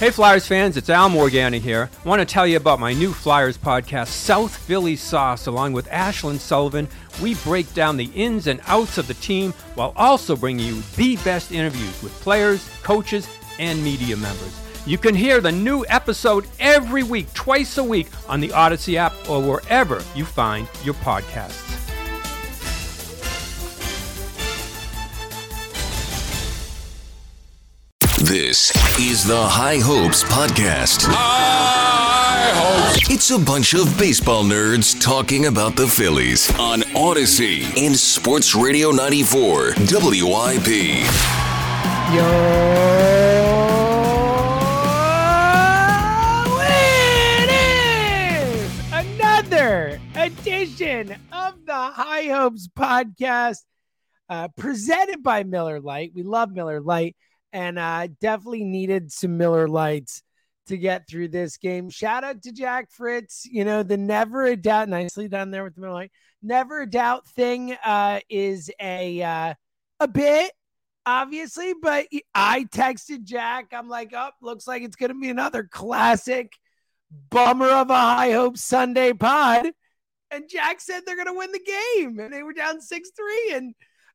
Hey Flyers fans, it's Al Morganti here. I want to tell you about my new Flyers podcast, South Philly Sauce, along with Ashlyn Sullivan. We break down the ins and outs of the team while also bringing you the best interviews with players, coaches, and media members. You can hear the new episode every week, twice a week, on the Audacy app or wherever you find your podcasts. This is the High Hopes Podcast. High Hopes. It's a bunch of baseball nerds talking about the Phillies on Audacy and Sports Radio 94 WIP. Yo, it is another edition of the High Hopes podcast, uh, presented by Miller Lite. We love Miller Lite, and uh, definitely needed some Miller Lites to get through this game. Shout out to Jack Fritz. You know the never a doubt, nicely done there with the Miller Lite. Never a doubt thing uh, is a uh, a bit obviously, but I texted Jack. I'm like, up, oh, looks like it's to be another classic bummer of a high hope Sunday pod. And Jack said they're to win the game, and they were down six three. And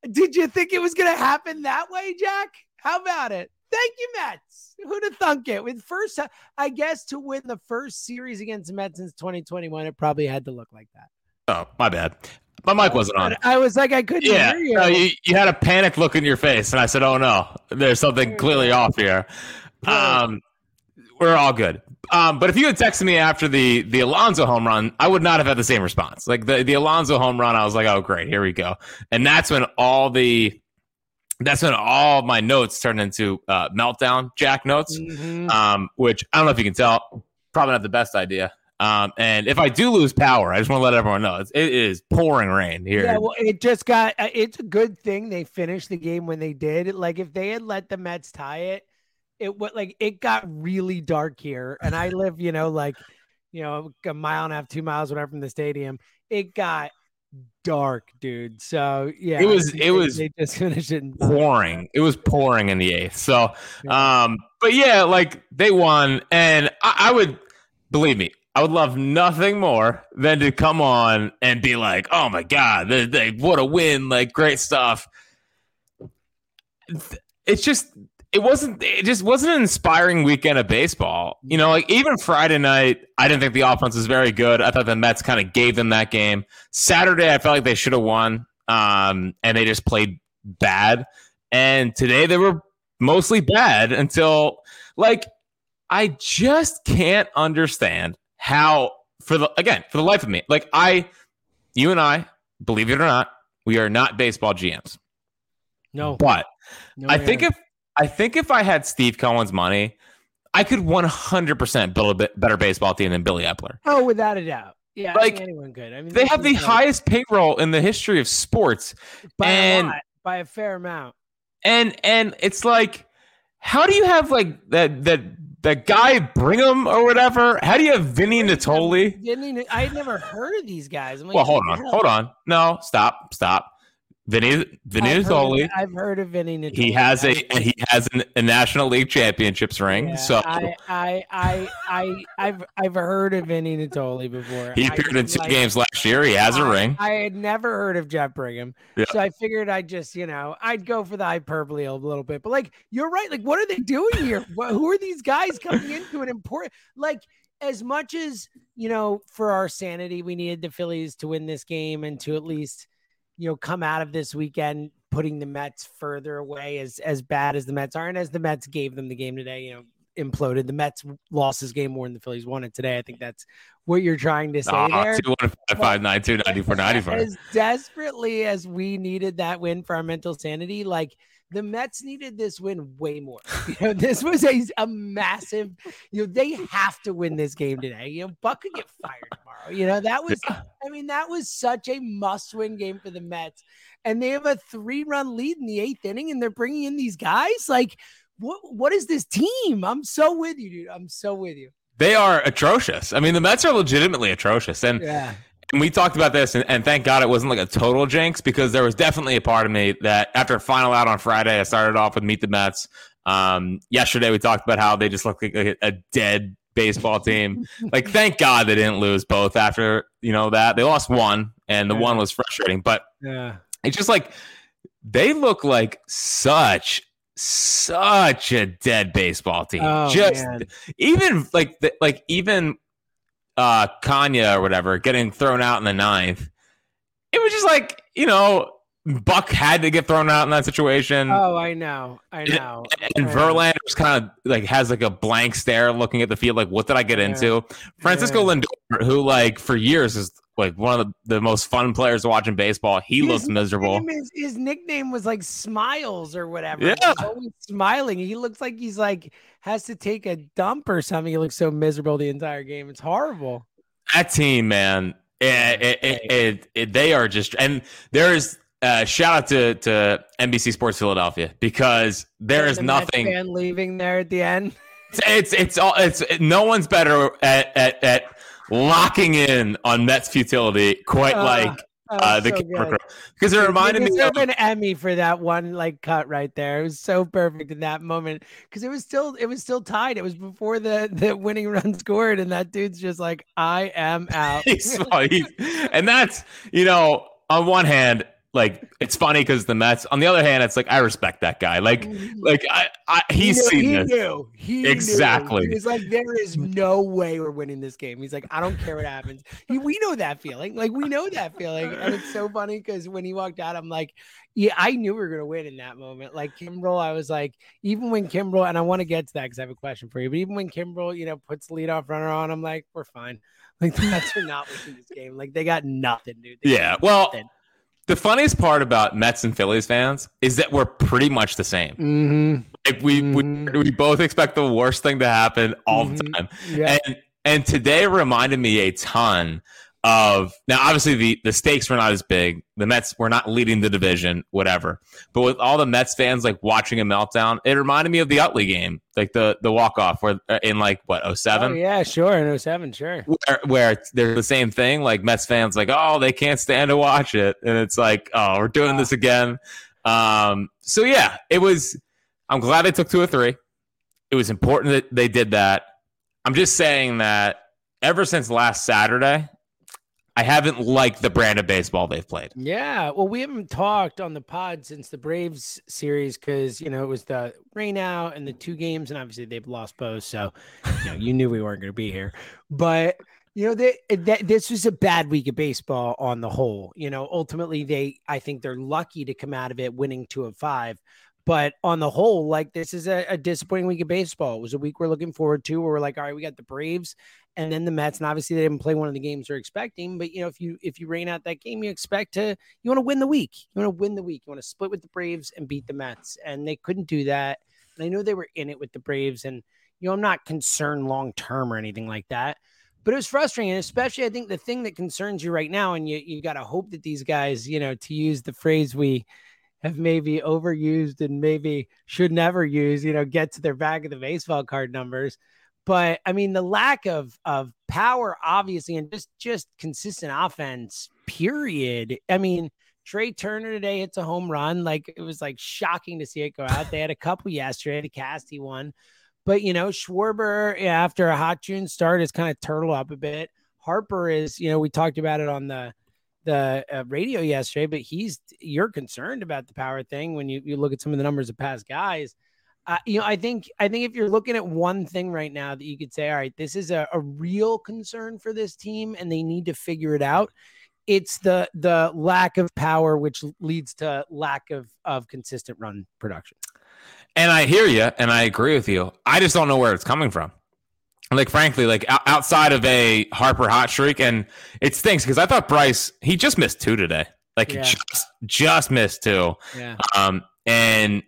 did you think it was to happen that way, Jack? How about it? Thank you, Mets. Who'd have thunk it? With first, I guess to win the first series against Mets since 2021, it probably had to look like that. Oh, my bad. My mic wasn't on. I was like, I couldn't yeah, hear you. No, you. You had a panic look in your face, and I said, "Oh no, there's something clearly off here." Um, we're all good. Um, but if you had texted me after the the Alonso home run, I would not have had the same response. Like the the Alonso home run, I was like, "Oh great, here we go," and that's when all the that's when all my notes turned into uh, meltdown Jack notes, mm-hmm. um, which I don't know if you can tell, probably not the best idea. Um, and if I do lose power, I just want to let everyone know it's, it is pouring rain here. Yeah, well, it just got. Uh, it's a good thing they finished the game when they did. Like if they had let the Mets tie it, it would like it got really dark here. And I live, you know, like you know, a mile and a half, two miles, whatever from the stadium. It got dark, dude. So yeah, it was it was they just finished it pouring. It was pouring in the eighth. So, um, but yeah, like they won, and I, I would believe me. I would love nothing more than to come on and be like, "Oh my god, they, they what a win! Like great stuff." It's just it wasn't it just wasn't an inspiring weekend of baseball. You know, like even Friday night, I didn't think the offense was very good. I thought the Mets kind of gave them that game. Saturday, I felt like they should have won, um, and they just played bad. And today, they were mostly bad until like I just can't understand how for the again for the life of me like i you and i believe it or not we are not baseball gms No, But no I think air. if I think if I had Steve Cohen's money, I could 100% build a bit better baseball team than Billy Eppler. oh, without a doubt, yeah, I Like, think anyone could. I mean, They have the highest payroll in the history of sports. by and- a lot, by a fair amount. And and it's like how do you have like that that that guy Brigham or whatever? How do you have Vinny Nittoli? I had never heard of these guys. Like, Well, hold on. hell? Hold on. No, stop. Stop. Vinny Vinny I've heard of- Nittoli. I've heard of Vinny Nittoli. He has a I- he has an, a National League Championships ring. Yeah, so I, I, I, I, I've, I've heard of Vinny Nittoli before. he I appeared in two like- games last year. He has a ring. I had never heard of Jeff Brigham, Yeah. so I figured I'd just, you know, I'd go for the hyperbole a little bit. But like, you're right. Like, what are they doing here? what, who are these guys coming into an important? Like, as much as you know, for our sanity, we needed the Phillies to win this game and to at least, you know, come out of this weekend putting the Mets further away as as bad as the Mets are, and as the Mets gave them the game today, you know. Imploded. The Mets lost this game more than the Phillies won it today. I think that's what you're trying to say there two one five five nine two ninety four ninety four. as desperately as we needed that win for our mental sanity, like the Mets needed this win way more. You know, this was a, a massive, you know, they have to win this game today. You know, Buck could get fired tomorrow. You know, that was, I mean, that was such a must win game for the Mets. And they have a three run lead in the eighth inning and they're bringing in these guys. Like, what, what is this team? I'm so with you, dude. I'm so with you. They are atrocious. I mean, the Mets are legitimately atrocious. And Yeah. And we talked about this, and, and thank God it wasn't like a total jinx because there was definitely a part of me that after final out on Friday, I started off with Meet the Mets. Um, yesterday, we talked about how they just looked like a, a dead baseball team. like, thank God they didn't lose both after you know that they lost one, and the Yeah. one was frustrating. But Yeah. it's just like they look like such such a dead baseball team. Oh, just man. even like the, like even uh Canha or whatever getting thrown out in the ninth. It was just like you know Buck had to get thrown out in that situation. Oh, I know. I know. and. Verlander just kind of like has like a blank stare looking at the field, like what did I get Yeah. into? Francisco Yeah. Lindor, who like for years is like one of the, the most fun players watching baseball, he His looks miserable. is- his nickname was like Smiles or whatever. Yeah. He's always smiling. He looks like he's like has to take a dump or something. He looks so miserable the entire game. It's horrible. that team, man, it, it, it, it, it- they are just and there is uh, shout out to to NBC Sports Philadelphia because there is The nothing. fan leaving there at the end. It's it's all it's no one's better at at, at locking in on Mets futility quite Uh, like Oh, uh, the so camera good. crew because it reminded me of an Emmy for that one like cut right there. It was so perfect in that moment because it was still it was still tied. It was before the the winning run scored, and that dude's just like, I am out. He's- he's- and that's you know on one hand like it's funny because the Mets on the other hand it's like I respect that guy like mm-hmm. like I, I He he's knew- seen he this Knew, he knew. Exactly. He was like, there is no way we're winning this game. He's like, I don't care what happens. He, we know that feeling. Like we know that feeling, and it's so funny because when he walked out, I'm like, yeah, I knew we were gonna win in that moment. Like Kimbrel, I was like, even when Kimbrel, and I want to get to that because I have a question for you, but even when Kimbrel, you know, puts the leadoff runner on, I'm like, we're fine. Like the Mets are not winning this game. Like they got nothing, dude. They yeah well nothing. The funniest part about Mets and Phillies fans is that we're pretty much the same Mhm. like we Mhm. we, we both expect the worst thing to happen all the Mhm. time Yeah. and and today reminded me a ton of now obviously the the stakes were not as big. The mets were not leading the division whatever. But with all the mets fans like watching a meltdown it reminded me of the utley game like the the walk off where uh, in like what 07 Oh, yeah, sure. In 07, sure. where, where they're the same thing like mets fans like oh they can't stand to watch it. And it's like oh we're doing this again. Um so yeah it was i'm glad they took two or three. It was important that they did that. I'm just saying that ever since last saturday i haven't liked the brand of baseball they've played Yeah, well, we haven't talked on the pod since the Braves series because you know it was the rain out and the two games, and obviously they've lost both. So you, know, you knew we weren't going to be here, but you know they, this was a bad week of baseball on the whole. You know, ultimately they, I think they're lucky to come out of it winning two of five. But on the whole, like this is a, a disappointing week of baseball. It was a week we're looking forward to where we're like, all right, we got the Braves and then the Mets, and obviously they didn't play one of the games they're expecting. But you know, if you if you rain out that game, you expect to you want to win the week. You want to win the week. You want to split with the Braves and beat the Mets, and they couldn't do that. And I know they were in it with the Braves, and you know I'm not concerned long term or anything like that. But it was frustrating, and especially I think the thing that concerns you right now, and you you got to hope that these guys, you know, to use the phrase we have maybe overused and maybe should never use, you know, get to their back of the baseball card numbers but I mean, the lack of of power, obviously, and just just consistent offense. Period. I mean, Trea Turner today hits a home run. Like it was like shocking to see it go out. They had a couple yesterday. The Casty one, but you know, Schwarber after a hot June start is kind of turtle up a bit. Harper is, you know, we talked about it on the the uh, radio yesterday, but he's you're concerned about the power thing when you you look at some of the numbers of past guys. Uh, you know, I think I think if you're looking at one thing right now that you could say, all right, this is a, a real concern for this team, and they need to figure it out. It's the the lack of power, which leads to lack of of consistent run production. And I hear you, and I agree with you. I just don't know where it's coming from. Like frankly, like outside of a Harper hot streak, and it stinks because I thought Bryce he just missed two today. Like yeah. just just missed two. Yeah. Um, and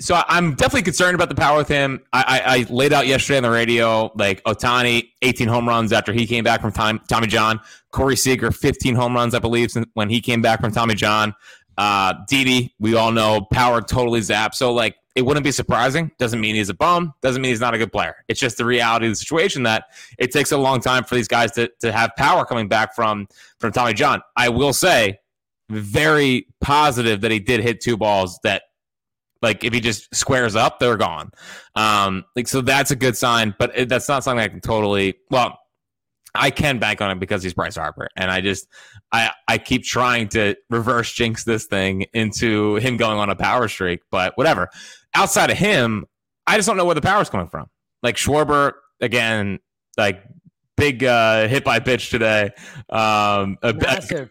so I'm definitely concerned about the power with him. I, I, I, laid out yesterday on the radio, like Ohtani, 18 home runs after he came back from time, Tommy John. Corey Seager, 15 home runs, I believe, when he came back from Tommy John. Uh, Didi, we all know, power totally zapped. So, like, it wouldn't be surprising. Doesn't mean he's a bum. Doesn't mean he's not a good player. It's just the reality of the situation that it takes a long time for these guys to, to have power coming back from from Tommy John. I will say, very positive that he did hit two balls that like if he just squares up, they're gone. Um, like so that's a good sign, but it, that's not something I can totally. Well, I can bank on it because he's Bryce Harper, and I just I I keep trying to reverse jinx this thing into him going on a power streak, but whatever. Outside of him, I just don't know where the power's coming from. Like Schwarber again, like big uh, hit by pitch today. Um, a, Massive.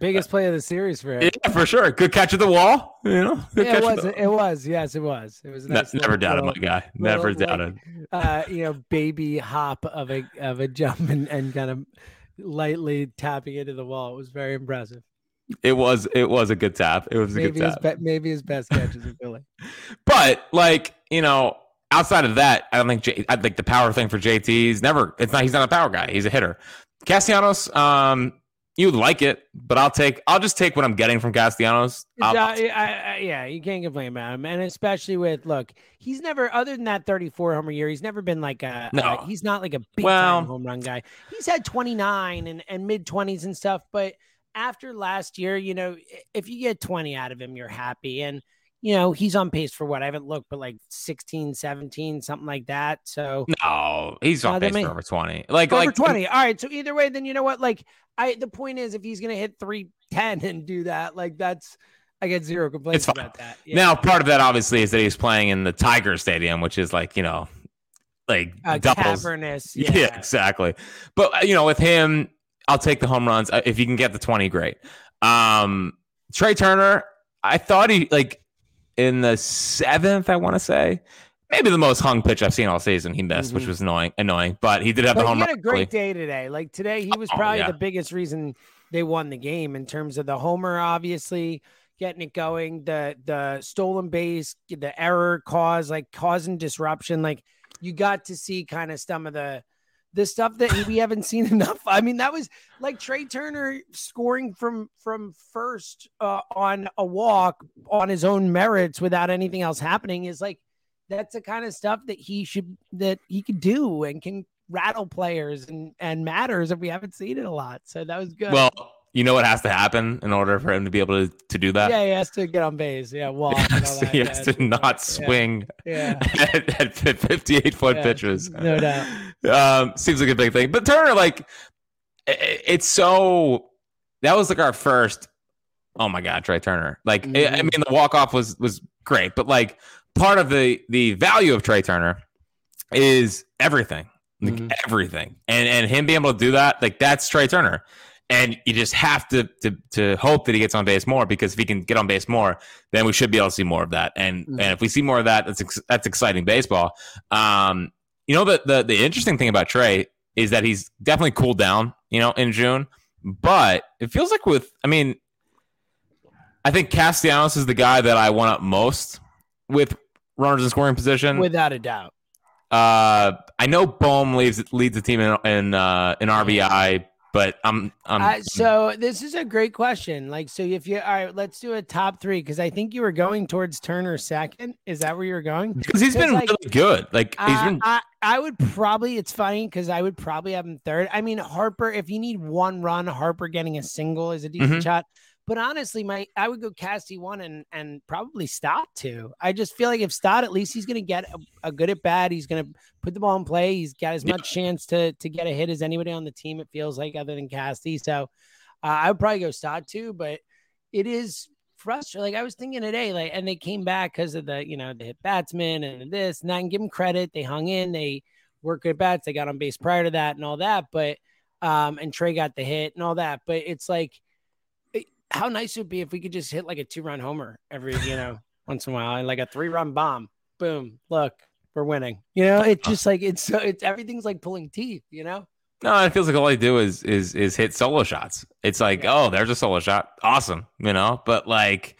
Biggest play of the series for him. Yeah, for sure. Good catch at the wall. You know, yeah, it was. It was. Yes, it was. It was. Nice never doubted my guy. Never little, doubted. Like, uh, you know, baby hop of a of a jump and, and kind of lightly tapping into the wall. It was very impressive. It was. It was a good tap. It was a maybe good tap. His be- maybe his best catch as a Philly. but like you know, outside of that, I don't think J- I think the power thing for JT. He's never. It's not. He's not a power guy. He's a hitter. Castellanos, um, you like it, but I'll take. I'll just take what I'm getting from Castellanos. Uh, I, I, yeah, you can't complain about him, and especially with look, he's never other than that 34 homer year, he's never been like a. No, uh, he's not like a big well, time home run guy. He's had 29 and and mid 20s and stuff, but after last year, you know, if you get 20 out of him, you're happy and you know, he's on pace for what I haven't looked, but like 16, 17, something like that. So no, he's on uh, pace for over 20. Like over like 20. All right. So either way, then you know what? Like I the point is if he's gonna hit 310 and do that, like that's I get zero complaints about that. Yeah. Now, part of that obviously is that he's playing in the Tiger Stadium, which is like, you know, like uh, doubles. Cavernous. Yeah. yeah, exactly. But uh, you know, with him, I'll take the home runs. Uh, if you can get the 20, great. Um Trea Turner, I thought he like in the seventh, I want to say. Maybe the most hung pitch I've seen all season. He missed, mm-hmm. which was annoying. Annoying, but he did have but the home. He had a great day today. Like today, he was oh, probably yeah. the biggest reason they won the game in terms of the homer. Obviously, getting it going, the the stolen base, the error cause, like causing disruption. Like you got to see kind of some of the the stuff that we haven't seen enough. I mean, that was like Trea Turner scoring from from first uh, on a walk on his own merits without anything else happening is like that's the kind of stuff that he should that he could do and can rattle players and and matters if we haven't seen it a lot. So that was good. Well, you know what has to happen in order for him to be able to, to do that? Yeah, he has to get on base. Yeah, walk. He has, to, he has to not swing yeah. At, at, 58 foot yeah, pitches. No doubt. Um, seems like a big thing. But Turner, like, it, it's so. That was like our first. Oh my God, Trea Turner. Like, mm-hmm. it, I mean, the walk off was was great, but like part of the the value of Trea Turner is everything, like mm-hmm. everything, and and him being able to do that, like that's Trea Turner and you just have to, to to hope that he gets on base more because if he can get on base more, then we should be able to see more of that. And mm-hmm. and if we see more of that, that's ex- that's exciting baseball. Um, you know the, the the interesting thing about Trea is that he's definitely cooled down, you know, in June. But it feels like with, I mean, I think Castellanos is the guy that I want up most with runners in scoring position. Without a doubt. Uh, I know Bohm leads leads the team in in, uh, in RBI, but I'm, I'm uh, so this is a great question. Like, so if you all right, let's do a top three because I think you were going towards Turner second. Is that where you're going? Because he's been like, really good. Like he's been. I, I would probably. It's funny because I would probably have him third. I mean, Harper. If you need one run, Harper getting a single is a decent Mhm. shot. But honestly, my I would go Cassie one and and probably Stott two. I just feel like if Stott, at least he's going to get a, a good at bat. He's going to put the ball in play. He's got as Yeah. much chance to to get a hit as anybody on the team. It feels like other than Cassie. So uh, I would probably go Stott two. But it is frustrating. Like I was thinking today, like and they came back because of the you know the hit batsman and this and that. And give them credit, they hung in. They worked good bats. They got on base prior to that and all that. But um and Trea got the hit and all that. But it's like how nice it would be if we could just hit like a two run homer every, you know, once in a while and like a three run bomb. Boom. Look, we're winning. You know, it's just like it's so it's everything's like pulling teeth, you know? No, it feels like all I do is is is hit solo shots. It's like, oh, there's a solo shot, awesome, you know. But like,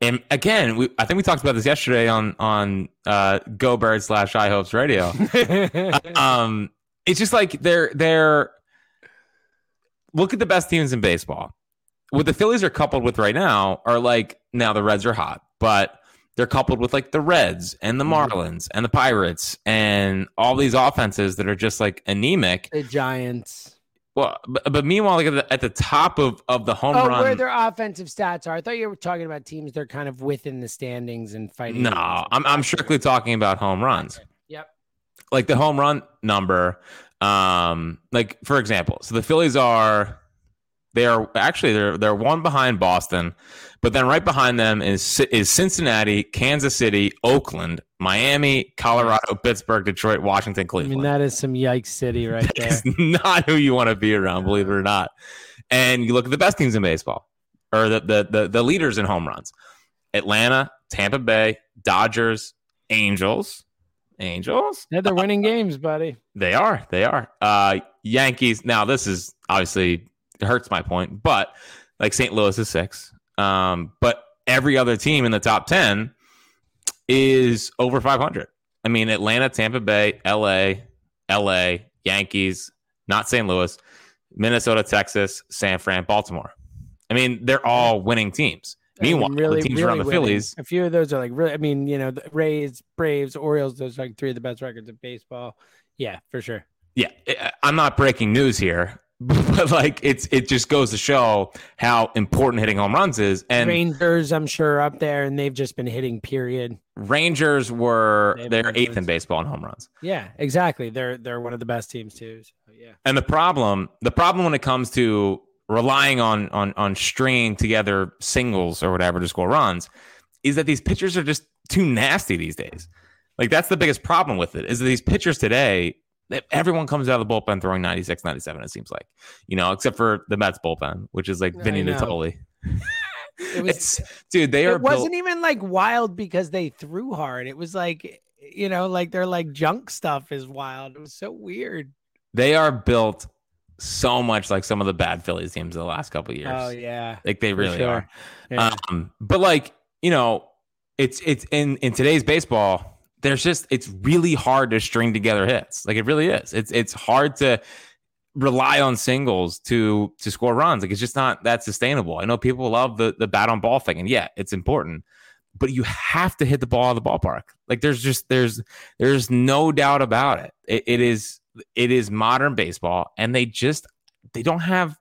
and again, we I think we talked about this yesterday on on uh, Go Bird slash High Hopes Radio. um, it's just like they're they're look at the best teams in baseball. What the Phillies are coupled with right now are like now the Reds are hot, but they're coupled with like the Reds and the Marlins and the Pirates and all these offenses that are just like anemic. the Giants. Well, but, but meanwhile, like at the, at the top of, of the home Oh, run, where their offensive stats are. I thought you were talking about teams they're kind of within the standings and fighting. no. I'm I'm strictly talking about home runs. Yep. like the home run number um like for example so the phillies are they are actually they're they're one behind boston but then right behind them is is cincinnati kansas city oakland miami colorado pittsburgh detroit washington Cleveland. I mean, that is some yikes city right there. it's not who you want to be around believe it or not and you look at the best teams in baseball or the the the, the leaders in home runs atlanta tampa bay dodgers angels angels Yeah, they're winning games, buddy. they are. They are. Uh, Yankees. Now, this is obviously hurts my point, but like St. Louis is six. Um, but every other team in the top ten is over 500. I mean, Atlanta, Tampa Bay, L.A., L.A., Yankees, not St. Louis, Minnesota, Texas, San Fran, Baltimore. I mean, they're all winning teams. I mean, Meanwhile, the teams around the winning. Phillies, A few of those are like really. I mean, you know, the Rays, Braves, Orioles. Those are like three of the best records in baseball. Yeah, for sure. yeah, I'm not breaking news here, but like it's it just goes to show how important hitting home runs is. And Rangers, I'm sure, are up there, and they've just been hitting. Period. Rangers were They've they're eighth in baseball in home runs. Yeah, exactly. They're they're one of the best teams too. So, yeah. And the problem, the problem when it comes to relying on on on stringing together singles or whatever to score runs, is that these pitchers are just too nasty these days. Like that's the biggest problem with it. Is that these pitchers today, everyone comes out of the bullpen throwing 96, 97, it seems like. You know, except for the Mets bullpen, which is like Vinny. Nittoli. It was. It's dude, they are it wasn't built- even like wild because they threw hard. It was like you know, like their like junk stuff is wild. It was so weird. they are built so much like some of the bad Phillies teams of the last couple of years. Oh yeah. Like they really sure. are. Yeah. Um, but like, you know, it's it's in in today's baseball, there's just it's really hard to string together hits. Like it really is. It's it's hard to rely on singles to to score runs. Like it's just not that sustainable. I know people love the the bat on ball thing, and yeah, it's important. But you have to hit the ball out of the ballpark. Like there's just there's there's no doubt about it. It, it is it is modern baseball, and they just they don't have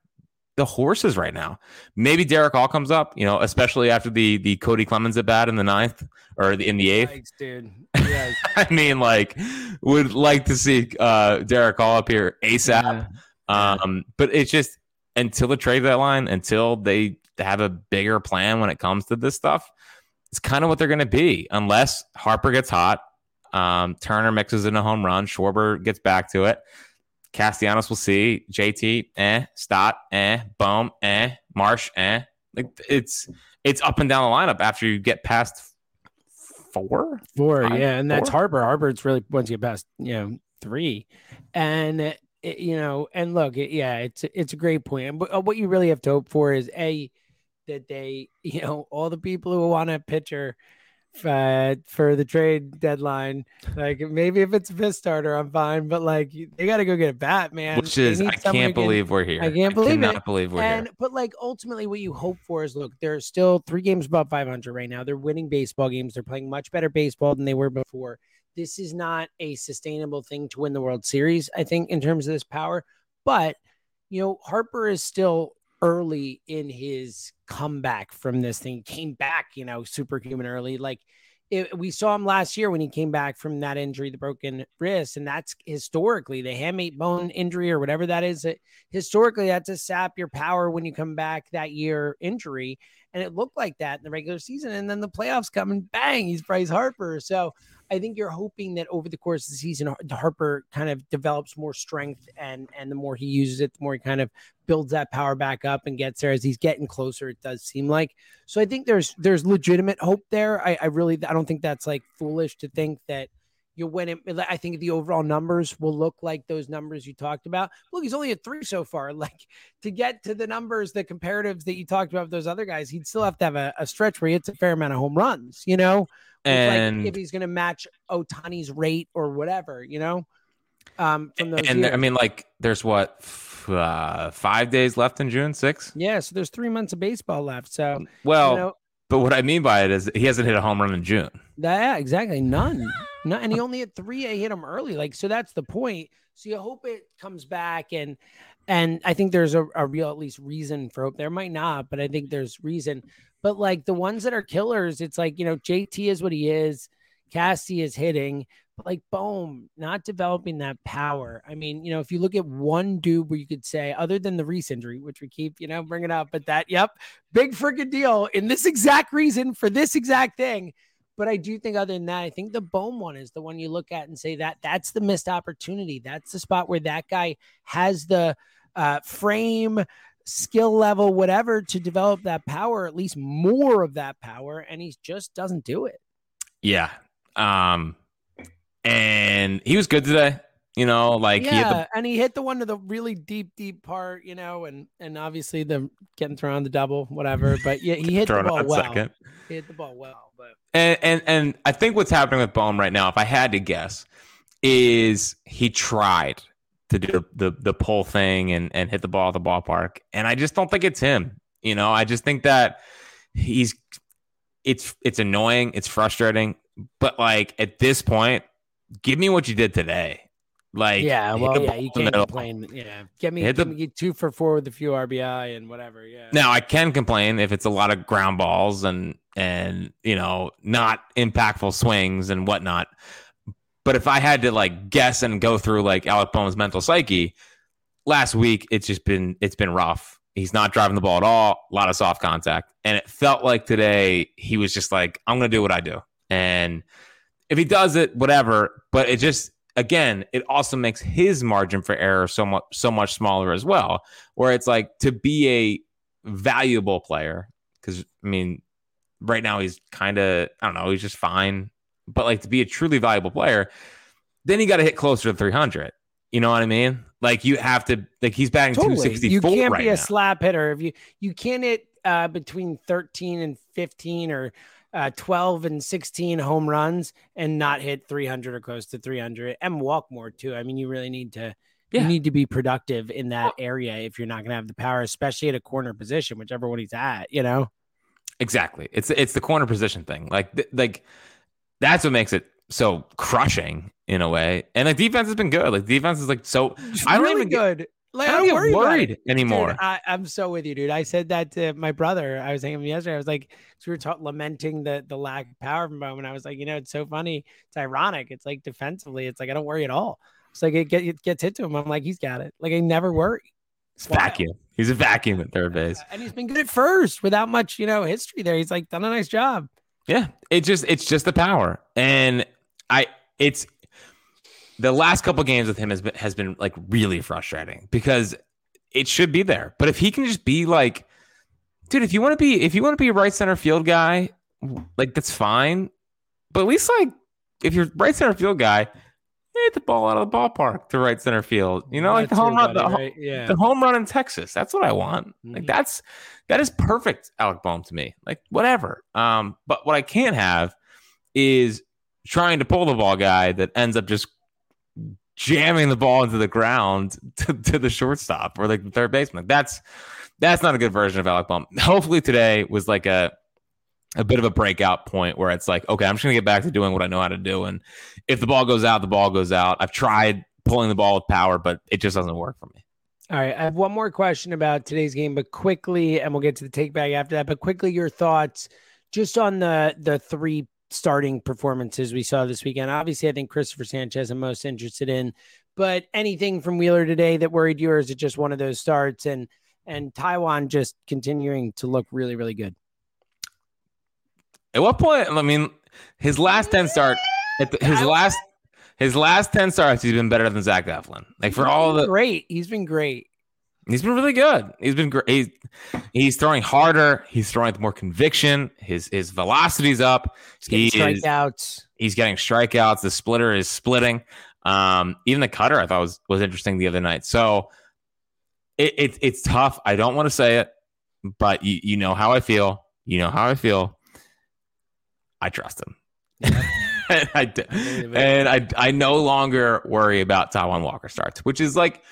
the horses right now. Maybe Darick Hall comes up, you know, especially after the the Cody Clemens at bat in the ninth or the, in the eighth. Yikes, dude. Yeah. I mean, like, would like to see uh Darick Hall up here ASAP. Um, but it's just until the trade deadline, until they have a bigger plan when it comes to this stuff, it's kind of what they're going to be, unless Harper gets hot, um, Turner mixes in a home run, Schwarber gets back to it. Castellanos will see JT, eh, Stott, eh, Bohm, eh, Marsh, eh. Like it's it's up and down the lineup after you get past four. Four, yeah, and that's Four? Harper. Harper, it's really once you get past, you know, three, and it, you know, and look, it, yeah, it's it's a great point. But uh, what you really have to hope for is a that they, you know, all the people who want a pitcher uh, for the trade deadline. Like maybe if it's a fifth starter, I'm fine, but like they got to go get a bat, man. Which is I can't believe we're here. I can't believe I it. believe we're and here. but like ultimately, what you hope for is look, they're still three games above 500 right now. They're winning baseball games. They're playing much better baseball than they were before. This is not a sustainable thing to win the World Series, I think, in terms of this power. But you know, Harper is still early in his comeback from this thing. Came back, you know, superhuman early. Like it, we saw him last year when he came back from that injury, the broken wrist, and that's historically the hamate bone injury or whatever that is. It, historically, that's a sap your power when you come back that year injury, and it looked like that in the regular season, and then the playoffs come and bang, he's Bryce Harper. So I think you're hoping that over the course of the season, Harper kind of develops more strength, and and the more he uses it, the more he kind of builds that power back up and gets there as he's getting closer. It does seem like so. I think there's there's legitimate hope there. I, I really I don't think that's like foolish to think that you win it. I think the overall numbers will look like those numbers you talked about. Look, he's only at three so far. Like to get to the numbers, the comparatives that you talked about with those other guys, he'd still have to have a, a stretch where he hits a fair amount of home runs. You know, and like if he's going to match Ohtani's rate or whatever, you know, um, from those and years. I mean, like, there's what f- uh, five days left in June, six. yeah, so there's three months of baseball left. So Well, you know, but what I mean by it is he hasn't hit a home run in June. yeah, exactly, none, none, and he only hit three. I hit him early, like so. That's the point. So you hope it comes back and. And I think there's a, a real, at least, reason for hope. There might not, but I think there's reason. But like the ones that are killers, it's like, you know, JT is what he is. Cassie is hitting, but like Bohm, not developing that power. I mean, you know, if you look at one dude where you could say, other than the Rhys injury, which we keep, you know, bringing up, but that, yep, big freaking deal in this exact reason for this exact thing. But I do think, other than that, I think the Bohm one is the one you look at and say that that's the missed opportunity. That's the spot where that guy has the uh, frame, skill level, whatever, to develop that power, at least more of that power, and he just doesn't do it. Yeah. Um, and he was good today. You know, like he yeah, the and he hit the one to the really deep, deep part, you know, and and obviously the getting thrown the double, whatever. But yeah, he hit the ball well. second. He hit the ball well, but And, and and I think what's happening with Bohm right now, if I had to guess, is he tried to do the the pull thing and and hit the ball at the ballpark, and I just don't think it's him. You know, I just think that he's it's it's annoying, it's frustrating, but like at this point, give me what you did today. Like yeah, well, yeah, you can't complain. Yeah, get me, Hit the- me two for four with a few RBI and whatever. Yeah, Now I can complain if it's a lot of ground balls and and you know not impactful swings and whatnot. But if I had to like guess and go through like Alec Bohm's mental psyche, last week it's just been it's been rough. He's not driving the ball at all. A lot of soft contact, and it felt like today he was just like, "I'm going to do what I do," and if he does it, whatever. But it just again, it also makes his margin for error so much so much smaller as well. Where it's like to be a valuable player, because I mean, right now he's kind of I don't know, he's just fine. But like to be a truly valuable player, then you got to hit closer to 300. You know what I mean? Like you have to like he's batting totally. 264 You can't right be a now. slap hitter if you you can't hit uh, between thirteen and fifteen or. Uh, 12 and 16 home runs and not hit 300 or close to 300 and walk more too. I mean, you really need to Yeah. you need to be productive in that area if you're not going to have the power, especially at a corner position, whichever one he's at. You know, Exactly. It's it's the corner position thing. Like th- like that's what makes it so crushing in a way. And the defense has been good. Like defense is like so. I don't really even get, good. Like, I don't get worry about it. worried anymore. Dude, I, I'm so with you, dude. I said that to my brother. I was saying him yesterday. I was like, we were ta- lamenting the the lack of power from him, and I was like, you know, it's so funny. It's ironic. It's like defensively, it's like I don't worry at all. It's like it, get, it gets hit to him. I'm like, he's got it. Like I never worry. It's vacuum. He's a vacuum at third base. And he's been good at first without much, you know, history there. He's like done a nice job. Yeah, it just it's just the power, and I it's the last couple games with him has been has been like really frustrating because it should be there, but if he can just be like, dude, if you want to be if you want to be a right center field guy, like that's fine, but at least like if you're right center field guy, hit the ball out of the ballpark to right center field. You know, like the home run, the, buddy, right? Yeah. the home run in Texas. That's what I want. Like Mhm. that's that is perfect, Alec Bohm to me. Like whatever. Um, but what I can't have is trying to pull the ball guy that ends up just jamming the ball into the ground to, to the shortstop or like the third baseman. That's that's not a good version of Alec Bohm. Hopefully today was like a a bit of a breakout point where it's like, okay, I'm just gonna get back to doing what I know how to do. And if the ball goes out, the ball goes out. I've tried pulling the ball with power, but it just doesn't work for me. All right, I have one more question about today's game, but quickly, and we'll get to the take back after that. But quickly, your thoughts just on the the three starting performances we saw this weekend. Obviously, I think Cristopher Sanchez I'm most interested in, but anything from Wheeler today that worried you, or is it just one of those starts and and Taijuan just continuing to look really really good? At what point? I mean, his last ten start, at the, his last his last ten starts, he's been better than Zach Eflin. Like for all the, great, he's been great. He's been really good. He's been great. He's, he's throwing harder. He's throwing with more conviction. His his velocity's up. He's Getting is, strikeouts. he's getting strikeouts. The splitter is splitting. Um, even the cutter I thought was was interesting the other night. So it, it it's tough. I don't want to say it, but you you know how I feel. You know how I feel. I trust him. and I d- believe it. and I I no longer worry about Taijuan Walker starts, which is like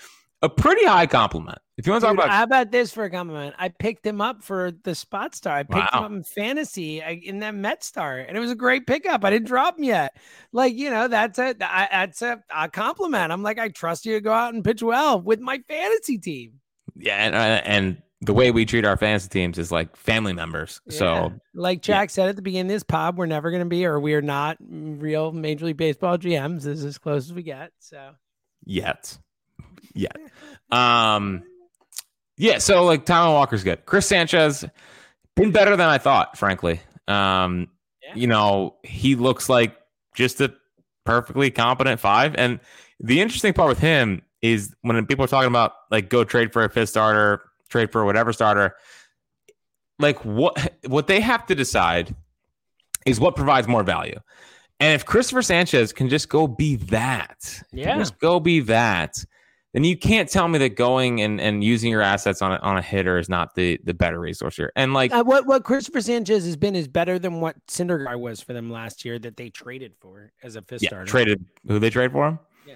a pretty high compliment. If you want to talk Dude, about how about this for a compliment? I picked him up for the spot star. I picked him up in fantasy I- in that Met star, and it was a great pickup. I didn't drop him yet. Like you know, that's a I- that's a, a compliment. I'm like, I trust you to go out and pitch well with my fantasy team. yeah, and, uh, and the way we treat our fantasy teams is like family members. Yeah. So like Jack said at the beginning of this pod, we're never going to be, or we're not real Major League Baseball GMs. This is as close as we get. So yet. Yet. Um yeah, so like Taijuan Walker's good. Chris Sanchez been better than I thought, frankly. Um Yeah. you know, he looks like just a perfectly competent five. And the interesting part with him is when people are talking about like go trade for a fifth starter, trade for whatever starter, like what what they have to decide is what provides more value. And if Cristopher Sanchez can just go be that, Yeah. just go be that, then you can't tell me that going and, and using your assets on a, on a hitter is not the the better resource here. And like, uh, what what Cristopher Sanchez has been is better than what Syndergaard was for them last year that they traded for as a fifth yeah, starter. traded who they trade for him? Yeah.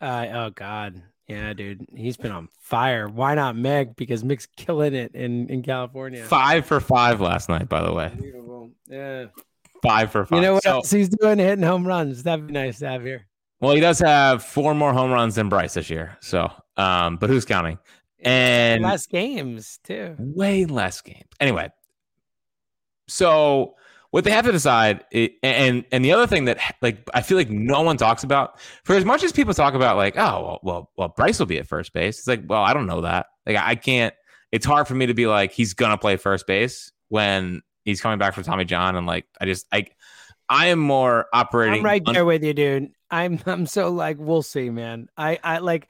Uh, oh God, yeah, dude, he's been on fire. Why not Meg? Because Meg's killing it in in California. Five for five last night, by the way. Unbelievable. Yeah. Five for five. You know what So- else he's doing? Hitting home runs. That'd be nice to have here. Well, he does have four more home runs than Bryce this year. So, um, but who's counting? And less games too. way less games. Anyway, so what they have to decide, and and the other thing that like I feel like no one talks about, for as much as people talk about like, oh well, well, well, Bryce will be at first base. It's like, well, I don't know that. Like I can't. It's hard for me to be like he's gonna play first base when he's coming back from Tommy John, and like I just I I am more operating. I'm right un- there with you, dude. I'm I'm so like we'll see, man. I I like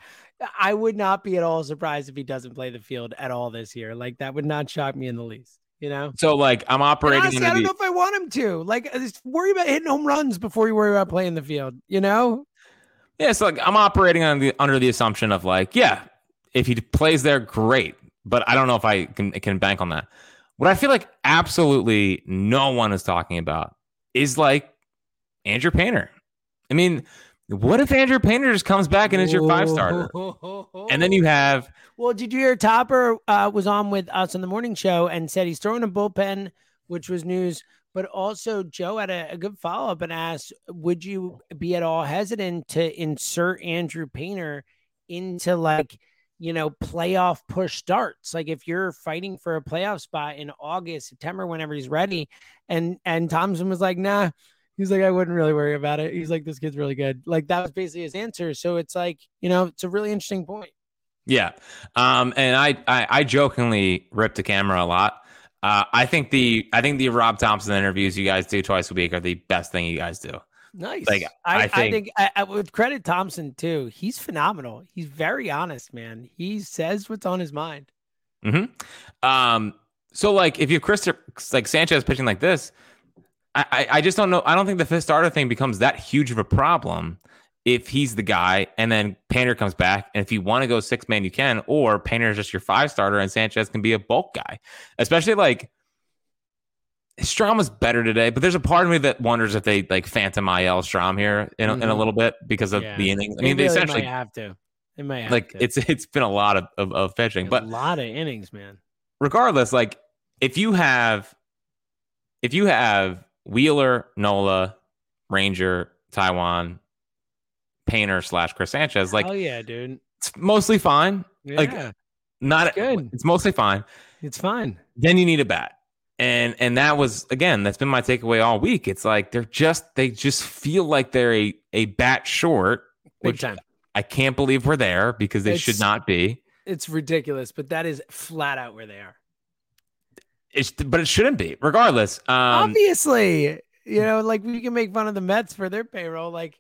I would not be at all surprised if he doesn't play the field at all this year. Like that would not shock me in the least. You know. so like I'm operating. honestly, I don't the- know if I want him to. Like, just worry about hitting home runs before you worry about playing the field. You know? Yeah, so like I'm operating on the under the assumption of like, yeah, if he plays there, great. But I don't know if I can can bank on that. What I feel like absolutely no one is talking about is like Andrew Painter. I mean, what if Andrew Painter just comes back and is your five starter? And then you have Well, did you hear Topper uh, was on with us on the morning show and said he's throwing a bullpen, which was news. But also, Joe had a, a good follow up and asked, "Would you be at all hesitant to insert Andrew Painter into like, you know, playoff push starts? Like, if you're fighting for a playoff spot in August, September, whenever he's ready." And and Thomson was like, "Nah." He's like, I wouldn't really worry about it. He's like, this kid's really good. Like that was basically his answer. So it's like, you know, it's a really interesting point. Yeah. Um, and I, I, I jokingly rip the camera a lot. Uh, I think the I think the Rob Thomson interviews you guys do twice a week are the best thing you guys do. Nice. Like, I, I I think, think- I, I would credit Thomson too. He's phenomenal. He's very honest, man. He says what's on his mind. hmm Um, so like if you have Chris like Sanchez pitching like this, I, I just don't know. I don't think the fifth starter thing becomes that huge of a problem if he's the guy, and then Painter comes back, and if you want to go six man, you can, or Painter is just your five starter, and Sanchez can be a bulk guy, especially like. Strahm was better today, but there's a part of me that wonders if they like phantom IL Strahm here in, mm-hmm. in a little bit because of Yeah. the innings. I They mean, they really essentially have to. They might have like to. it's it's been a lot of, of, of pitching, a but lot of innings, man. regardless, like if you have if you have Wheeler, Nola, Ranger, Taijuan, Painter slash Chris Sanchez, like oh yeah, dude. it's mostly fine. Yeah, Like not It's good. It's mostly fine. it's fine. Then you need a bat. And and that was again, that's been my takeaway all week. It's like they're just they just feel like they're a, a bat short, Big which time. I can't believe we're there because they It's- should not be. It's ridiculous, but that is flat out where they are. It's but it shouldn't be. Regardless, um, Obviously, you know, like we can make fun of the Mets for their payroll. Like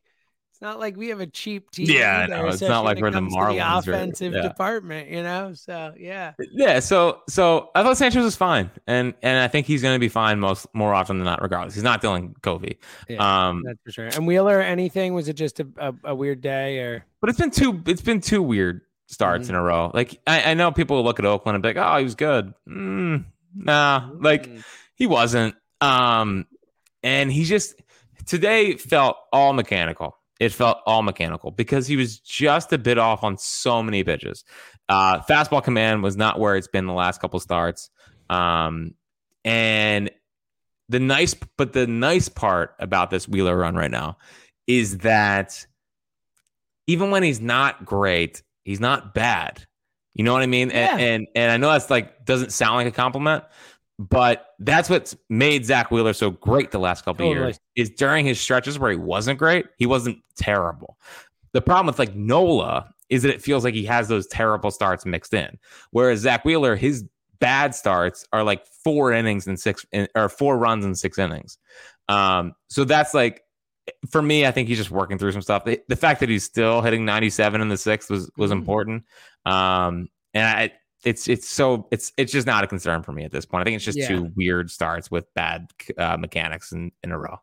it's not like we have a cheap team. Yeah, know. It's not like we're the Marlins or- offensive yeah. department. You know, so yeah. Yeah, so so I thought Sanchez was fine, and and I think he's going to be fine most more often than not. Regardless, he's not dealing Covey. Yeah, Um, that's for sure. And Wheeler, anything? Was it just a, a, a weird day or? but it's been two. It's been two weird starts Mhm. in a row. Like I, I know people will look at Oakland and be like, "Oh, he was good." Mm, nah, like Mm. he wasn't. Um, and he just today felt all mechanical. It felt all mechanical because he was just a bit off on so many pitches. Uh, fastball command was not where it's been the last couple starts. Um, and the nice, but the nice part about this Wheeler run right now is that even when he's not great, he's not bad. You know what I mean? Yeah. And, and and I know that's like doesn't sound like a compliment, but that's what's made Zach Wheeler so great the last couple of Totally. years is during his stretches where he wasn't great, he wasn't terrible. The problem with like Nola is that it feels like he has those terrible starts mixed in, whereas Zach Wheeler, his bad starts are like four innings and six in, or four runs in six innings. Um, so that's like for me, I think he's just working through some stuff. The, the fact that he's still hitting 97 in the sixth was was Mhm. important. Um, and I, it's it's so it's it's just not a concern for me at this point. I think it's just Yeah. two weird starts with bad uh, mechanics in, in a row.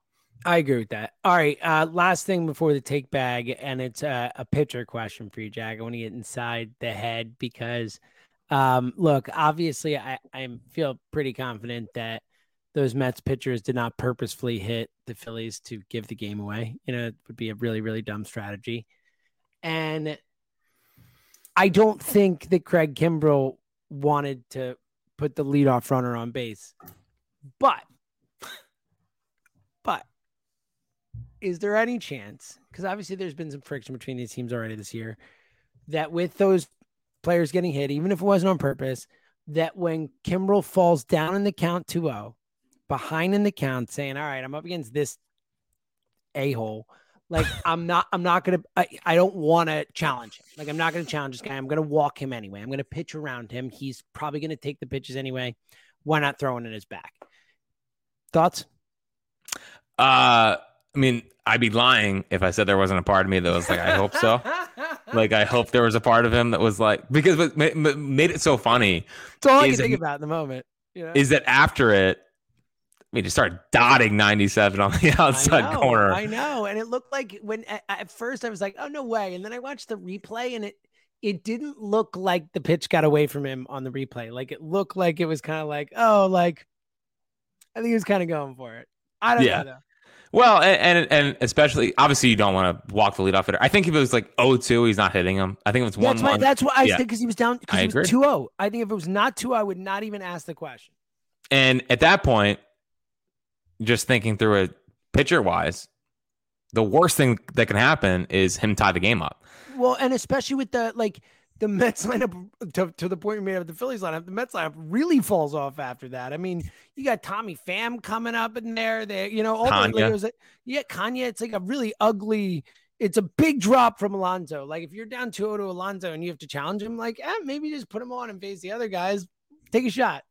I agree with that. All right. Uh, last thing before the take bag, and it's a, a pitcher question for you, Jack. I want to get inside the head because, um, look, obviously, I I feel pretty confident that those Mets pitchers did not purposefully hit the Phillies to give the game away. You know, it would be a really really dumb strategy, and I don't think that Craig Kimbrel wanted to put the leadoff runner on base, but but is there any chance because obviously there's been some friction between these teams already this year that with those players getting hit even if it wasn't on purpose that when Kimbrel falls down in the count 2-0 behind in the count saying all right I'm up against this a-hole like I'm not I'm not gonna I, I don't want to challenge him like I'm not gonna challenge this guy I'm gonna walk him anyway I'm gonna pitch around him he's probably gonna take the pitches anyway why not throw in his back thoughts Uh, I mean, I'd be lying if I said there wasn't a part of me that was like, I hope so. like, I hope there was a part of him that was like, because what ma- ma- made it so funny That's all I can think about in the moment. You know? is that after it, I mean, just start dotting 97 on the outside I know, corner. I know, and it looked like when at, first I was like, "Oh no way!" and then I watched the replay, and it it didn't look like the pitch got away from him on the replay. Like it looked like it was kind of like, "Oh, like I think he was kind of going for it." I don't Yeah. know. Though. Well, and, and and especially obviously you don't want to walk the lead off hitter. I think if it was like 0-2, he's not hitting him. I think if was one That's why. That's what I yeah. think because he was down because I he was agree. 2-0. I think if it was not 2 I would not even ask the question. And at that point, just thinking through it pitcher wise, the worst thing that can happen is him tie the game up. Well, and especially with the like the Mets lineup to, to the point we made of the Phillies lineup, the Mets lineup really falls off after that. I mean, you got Tommy Pham coming up in there. There, you know, ultimately Canha. it was like, yeah, Canha. It's like a really ugly. It's a big drop from Alonso. Like if you're down 2-0 to Alonso and you have to challenge him, like eh, maybe just put him on and face the other guys. Take a shot.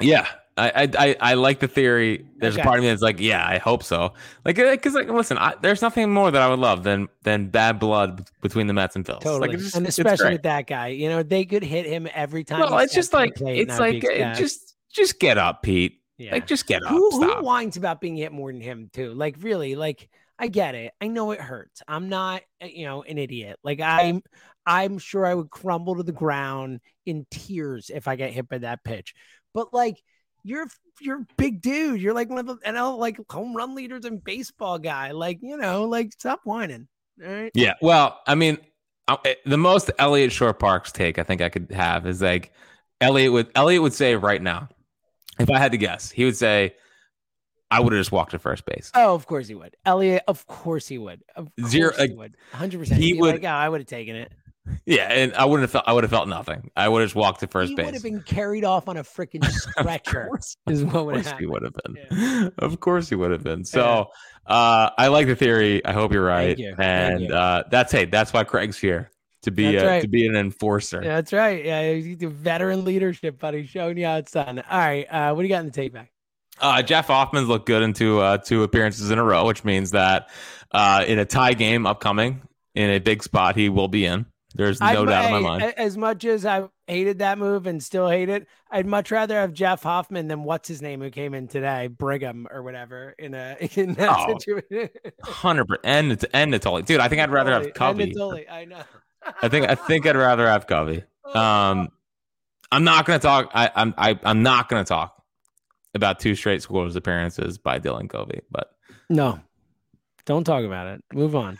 Yeah, I I I, like the theory. There's Okay. a part of me that's like, yeah, I hope so. Like, because like, listen, I, there's nothing more that I would love than than bad blood between the Mets and Phils. Totally, like, just- and especially with that guy. You know, they could hit him every time. Well, it's just steps to the like it's like uh, just just get up, Pete. Yeah. Like, just get up. who, who whines about being hit more than him too? Like really, like I get it. I know it hurts. I'm not, uh, you know, an idiot. Like I'm, I'm sure I would crumble to the ground in tears if I get hit by that pitch. But like, you're you're a big dude. You're like one of the NL like home run leaders in baseball guy. Like, you know, like stop whining. All right. Yeah. Well, I mean, eh, the most Eliot Shorr-Parks take I think I could have is like Eliot would Eliot would say right now, if I had to guess, he would say, I would have just walked to first base. Oh, of course he would. Eliot, of course he would. Of Zero- course he would. 100%. he He'd be would- Like, oh, I would have taken it. Yeah, and I wouldn't have felt I would have felt nothing. I would have just walked to first he base. would have been carried off on a freaking stretcher. course. is what Of would have he would have been. Of course he would have been. So uh, I like the theory. I hope you're right. You. And. Uh, that's hey, that's why Craig's here to be a, right. to be an enforcer. Yeah, that's right. Yeah, do veteran leadership, buddy. Showing you how it's done. All right. Uh, what do you got in the take back? Uh, Jeff Hoffman's looked good into uh, two appearances in a row, which means that uh, in a tie game upcoming in a big spot, he will be in. There's no I'd- doubt in my mind. As much as I hated that move and still hate it, I'd much rather have Jeff Hoffman than what's his name who came in today, Brigham or whatever. In a in that Oh, situation, Hundred percent. And it's and Nittoli. Dude, I think I'd rather have Covey. I know. I think I think I'd rather have Covey. Um, I'm not gonna talk. I, I'm I, I'm not gonna talk about two straight scores appearances by Dylan Covey. But no, don't talk about it. Move on.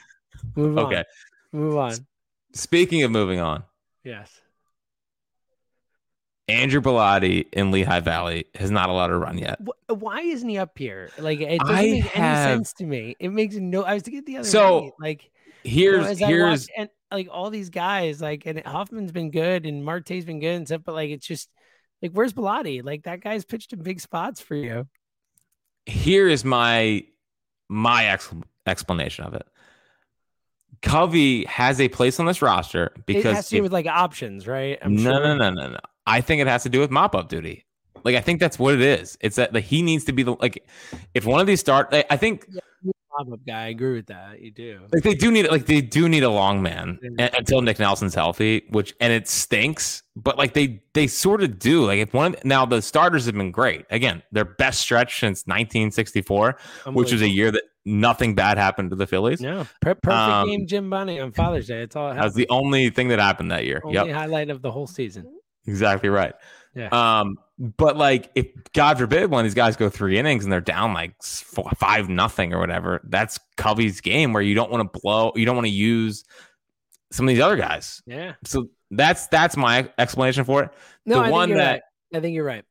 Move on. okay. Move on. Speaking of moving on, Yes. Andrew Bellatti in Lehigh Valley has not allowed a run yet. Why isn't he up here? Like it doesn't I make have- any sense to me. It makes no. I was thinking the other So, night, like you know, Here's here's and like all these guys, like and Hoffman's been good and Marte's been good and stuff, but like it's just like where's Bellatti? Like that guy's pitched in big spots for you. here is my my ex- explanation of it. Covey has a place on this roster because it has to do with like options, right? I'm no, sure. no, no, no, no. I think it has to do with mop up duty. Like I think that's what it is. It's that like, he needs to be the like if one of these start. I I think Pop-up guy. I agree with that. You do. like they do need like they do need a long man Yeah. until Nick Nelson's healthy, which and it stinks. But like they they sort of do. Like if one now the starters have been great. Again, their best stretch since 1964, which was a year that nothing bad happened to the Phillies. No, per- perfect Um, game, Jim Bunning on Father's Day. It's all it That was the only thing that happened that year. Only Yep. highlight of the whole season. Exactly right. Yeah. Um, but like, if God forbid one of these guys go three innings and they're down like four, five nothing or whatever, that's Covey's game where you don't want to blow, you don't want to use some of these other guys. Yeah. So that's that's my explanation for it. No, the I think one you're that right. I think you're right.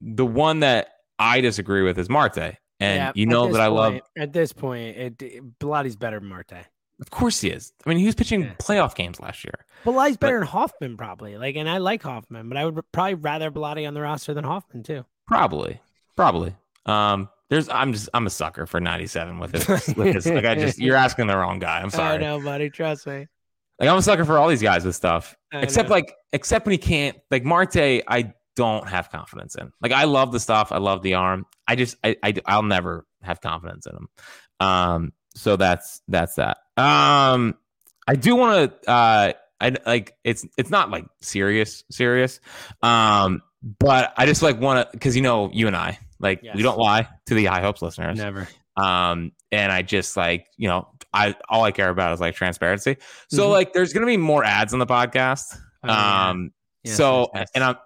the one that I disagree with is Marte, and Yeah, you know that I love. At this point, it, it Bellatti's better than Marte. Of course he is. I mean, he was pitching Yeah. playoff games last year. Bellatti's better than Hoffman, probably. Like, and I like Hoffman, but I would probably rather Bellatti on the roster than Hoffman too. Probably, probably. Um, there's I'm just I'm a sucker for 97 with it. with this. Like I just you're asking the wrong guy. I'm I sorry. know, buddy. Trust me. Like I'm a sucker for all these guys with stuff. I except know. like except when he can't like Marte, I don't have confidence in. Like I love the stuff, I love the arm. I just I, I I'll never have confidence in him. Um so that's that's that. Um I do want to uh I like it's it's not like serious serious. Um but I just like want to cuz you know you and I like Yes. we don't lie to the high hopes listeners. Never. Um, and I just like, you know, I all I care about is like transparency. So Mhm. like there's gonna be more ads on the podcast. Oh, yeah. um Yes, so and I'm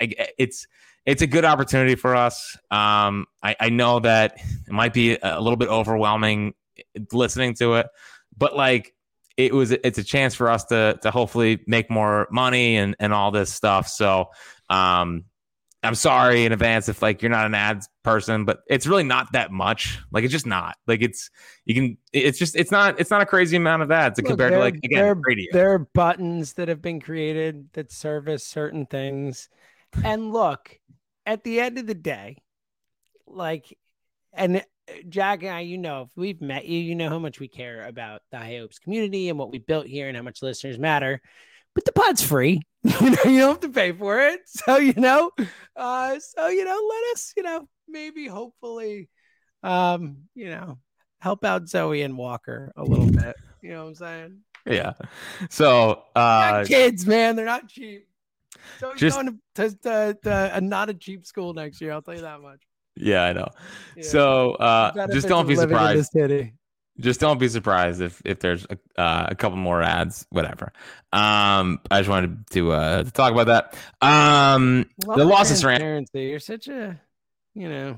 it's it's a good opportunity for us. Um I, I know that it might be a little bit overwhelming listening to it, but like it was it's a chance for us to to hopefully make more money and and all this stuff. So um I'm sorry in advance if like you're not an ads person, but it's really not that much. Like it's just not. Like it's you can it's just it's not it's not a crazy amount of ads Look, compared to like again there, radio. there are buttons that have been created that service certain things. And look, at the end of the day, like, and uh, Jack and I, you know, if we've met you, you know how much we care about the High Hopes community and what we built here and how much listeners matter. But the pod's free. You know, you don't have to pay for it. So, you know, uh, so you know, let us, you know, maybe hopefully um, you know, help out Zoe and Walker a little bit. You know what I'm saying? yeah. So uh kids, man, they're not cheap. So he's just- going to, to, to, a not a cheap school next year. I'll tell you that much. yeah, I know. Yeah. So uh just don't be surprised. just don't be surprised if if there's a, uh, a couple more ads, whatever. Um, I just wanted to uh to talk about that. Um, Love the losses ran. You're such a, you know,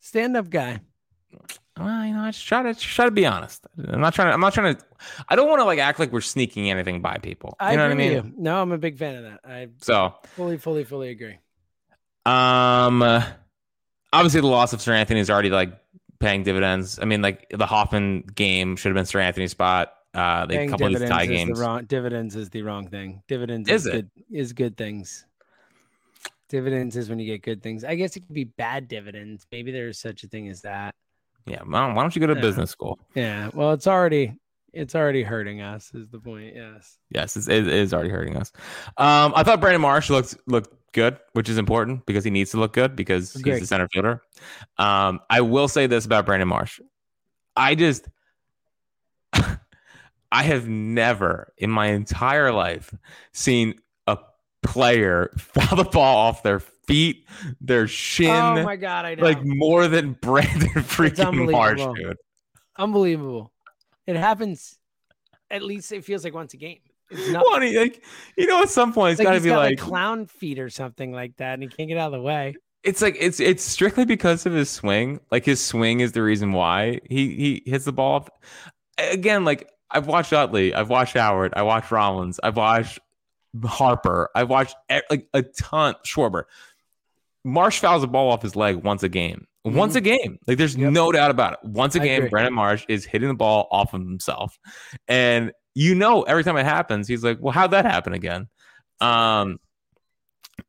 stand-up guy. Well, you know, I just try to just try to be honest. I'm not trying to. I'm not trying to. I don't want to like act like we're sneaking anything by people. You I know what I mean? you. No, I'm a big fan of that. I So, fully, fully, fully agree. um, uh, obviously the loss of Seranthony is already like paying dividends. I mean, like the Hoffman game should have been Seranthony's spot. Uh, they couple of these tie is the games. wrong dividends is the wrong thing. Dividends Is is, good is good things. Dividends is when you get good things. I guess it could be bad dividends. Maybe there's such a thing as that. Yeah, why don't you go to Yeah. business school? Yeah. Well, it's already it's already hurting us. Is the point? Yes. Yes, it's, it is already hurting us. Um, I thought Brandon Marsh looked looked good, which is important because he needs to look good because Agreed. he's the center fielder. Um, I will say this about Brandon Marsh. I just I have never in my entire life seen a player foul the ball off their feet, their shin, Oh my god! I know. like more than Brandon freaking Marsh, dude. Unbelievable. It happens. At least it feels like once a game. It's not he, like you know, at some point it's like got to be got like, like clown feet or something like that, and he can't get out of the way. it's like it's it's strictly because of his swing. Like his swing is the reason why he he hits the ball. Up. Again, like I've watched Utley, I've watched Howard, I watched Rollins, I've watched Harper, I've watched like a ton. Schwarber, Marsh fouls the ball off his leg once a game. Once a game, like there's Yep. no doubt about it. Once a I game, agree. Brandon Marsh is hitting the ball off of himself, and you know every time it happens, he's like, "Well, how'd that happen again?" Um,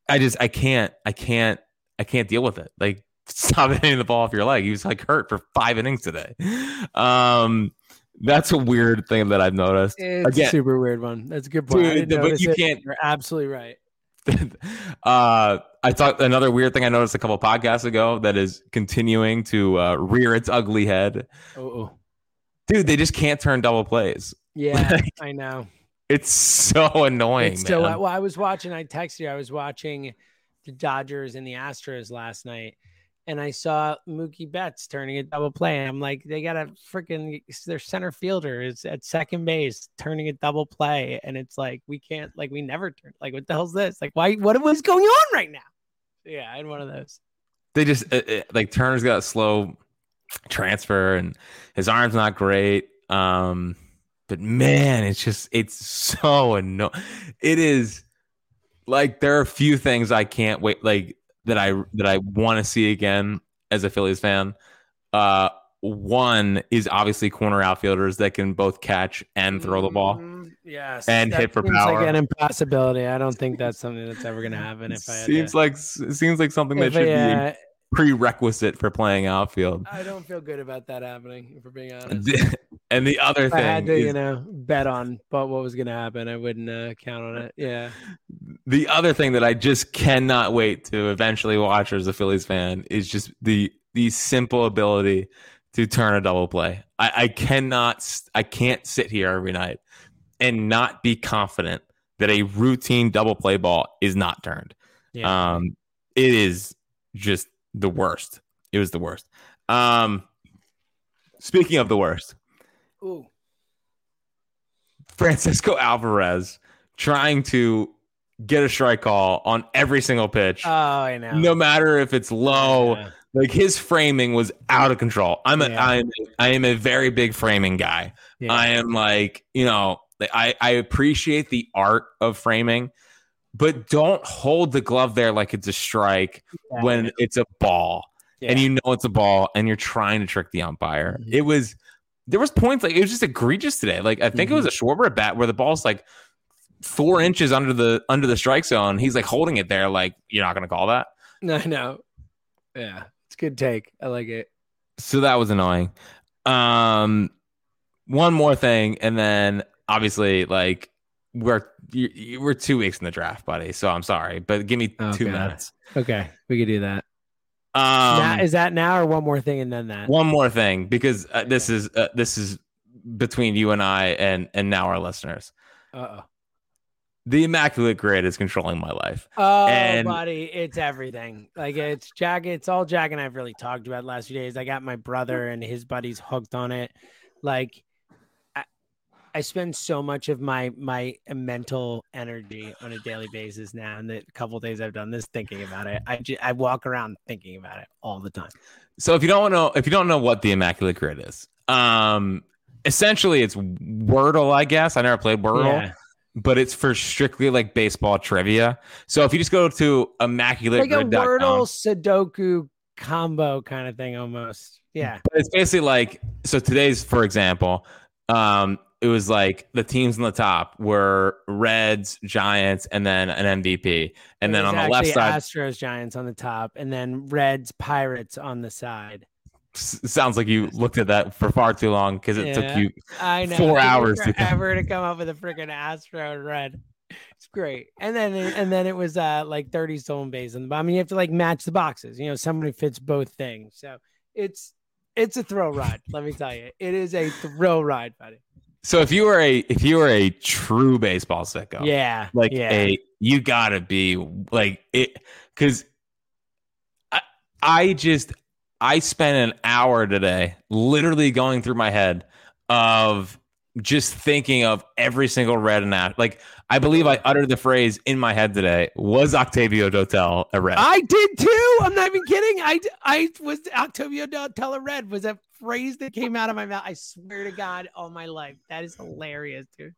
I just I can't I can't I can't deal with it. Like stop hitting the ball off your leg. He was like hurt for five innings today. Um, that's a weird thing that I've noticed. It's Again- a super weird one. That's a good point. Dude, but you it. can't- You're absolutely right. uh, I thought another weird thing I noticed a couple podcasts ago that is continuing to uh, rear its ugly head. Oh. Dude, they just can't turn double plays. yeah, Like, I know. It's so annoying, It's still well. I was watching. I texted you. I was watching the Dodgers and the Astros last night, and I saw Mookie Betts turning a double play. And I'm like, they got a freaking their center fielder is at second base turning a double play, and it's like we can't like we never turn. Like what the hell's this? Like why? What was going on right now? Yeah, I had one of those. they just uh, uh, like Turner's got a slow transfer and his arm's not great. Um, but man, it's just it's so annoying. It is like there are a few things I can't wait like that I that I want to see again as a Phillies fan. Uh, one is obviously corner outfielders that can both catch and throw the ball. Mm, yes, And hit for seems power. Like an impossibility. I don't think that's something that's ever going to happen. If I seems to, like it seems like something that should I, be uh, prerequisite for playing outfield. I don't feel good about that happening. If we're being honest. And the other If I had to, is, you know, bet on but what was going to happen, I wouldn't uh, count on it. Yeah. the other thing that I just cannot wait to eventually watch as a Phillies fan is just the the simple ability to turn a double play. I, I cannot I can't sit here every night and not be confident that a routine double play ball is not turned. Yeah. Um it is just the worst. It was the worst. Um speaking of the worst, Ooh. Francisco Alvarez trying to get a strike call on every single pitch. Oh, I know. no matter if it's low, Yeah. like his framing was out of control. I'm a, Yeah. I'm I am a very big framing guy. Yeah. I am like, you know, I I appreciate the art of framing, but don't hold the glove there like it's a strike Yeah. when it's a ball and you know it's a ball and you're trying to trick the umpire. Mhm. It was there was points like it was just egregious today. Like I think it was a Mm-hmm. Schwarber at bat where the ball's like four inches under the under the strike zone. He's like holding it there, like you're not gonna call that. No, no. Yeah. It's a good take. I like it. So that was annoying. Um, one more thing, and then obviously, like we're we're two weeks in the draft, buddy. So I'm sorry, but give me two minutes. Okay. We could do that. Um, now, is that now or one more thing and then that? one more thing because uh, this is uh, this is between you and I and and now our listeners. Uh oh. The immaculate grid is controlling my life. Oh, And- buddy, it's everything. Like it's Jack. It's all Jack and I've really talked about the last few days. I got my brother and his buddies hooked on it. like I spend so much of my my mental energy on a daily basis now. And the couple days I've done this thinking about it, I ju- I walk around thinking about it all the time. So if you don't know, if you don't know what the Immaculate Grid is, um, essentially it's Wordle, I guess. I never played Wordle. Yeah. But it's for strictly like baseball trivia. So if you just go to immaculate, Like a Wordle Sudoku combo kind of thing almost. Yeah. But it's basically like so today's for example um it was like the teams on the top were reds giants and then an mvp and then on the left side Astros Giants on the top, and then Reds Pirates on the side. s- sounds like you looked at that for far too long because it Yeah. took you I know. Four hours to come- to come up with a freaking Astro and red. It's great. And then and then it was uh like 30 stolen base on the bottom. You have to like match the boxes. You know, somebody fits both things. So it's it's a thrill ride. let me tell you, it is a thrill ride, buddy. So if you were a if you were a true baseball sicko Yeah, like yeah. a you gotta be like it because I, I just i spent an hour today literally going through my head of just thinking of every single red and that like i believe i uttered the phrase in my head today was octavio dotel a red I did too. I'm not even kidding. I I was Octavio Dotel Tella Red was a phrase that came out of my mouth. I swear to God, all my life. That is hilarious, dude.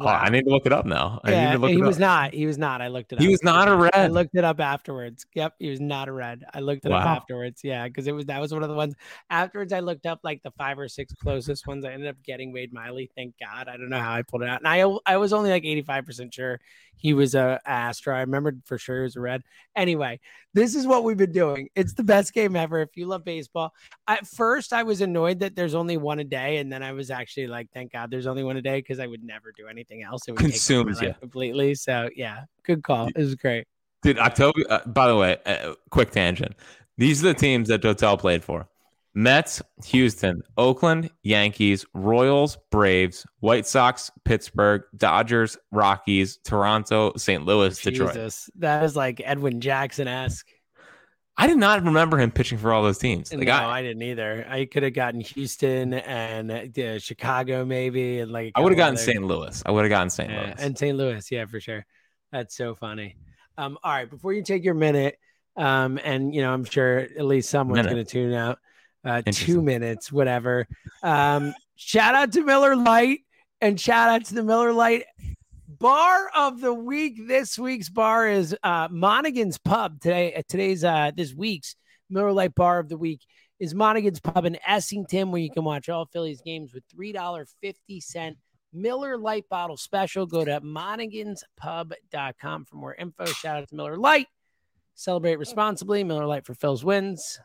Oh, i need to look it up now i need yeah, to look he was up. not. He was not. I looked it up. he was not a red I looked it up afterwards. Yep, he was not a red. I looked it up afterwards. Yeah, because it was that was one of the ones. Afterwards, I looked up like the five or six closest ones. I ended up getting Wade Miley. Thank God. I don't know how I pulled it out, and I I was only like eighty five percent sure he was a Astro. I remembered for sure he was a red. Anyway, this is what we've been doing. It's the best game ever. If you love baseball, at first I was annoyed that there's only one a day, and then I was actually like, thank God there's only one a day because I would never do anything else. It would take over my Consumes ya. completely. So yeah, good call. It was great. Dude, Octavio. Uh, by the way, uh, quick tangent. These are the teams that Dotel played for: Mets, Houston, Oakland, Yankees, Royals, Braves, White Sox, Pittsburgh, Dodgers, Rockies, Toronto, St. Louis, Detroit. Jesus, that is like Edwin Jackson esque. I did not remember him pitching for all those teams. Like no, I, I, didn't either. I could have gotten Houston and uh, Chicago, maybe, and like I would have gotten St. Louis. I would have gotten St. Yeah, Louis. and St. Louis, yeah, for sure. That's so funny. Um, all right, before you take your minute, um, and you know, I'm sure at least someone's going to tune out. Uh, two minutes, whatever. Um, shout out to Miller Lite and shout out to the Miller Lite bar of the week. This week's bar is uh, Monaghan's Pub. Today, uh, today's uh, this week's Miller Lite bar of the week is Monaghan's Pub in Essington, where you can watch all Phillies games with three dollar fifty cent Miller Lite bottle special. Go to monaghanspub.com for more info. Shout out to Miller Lite. Celebrate responsibly. Miller Lite for Phil's wins.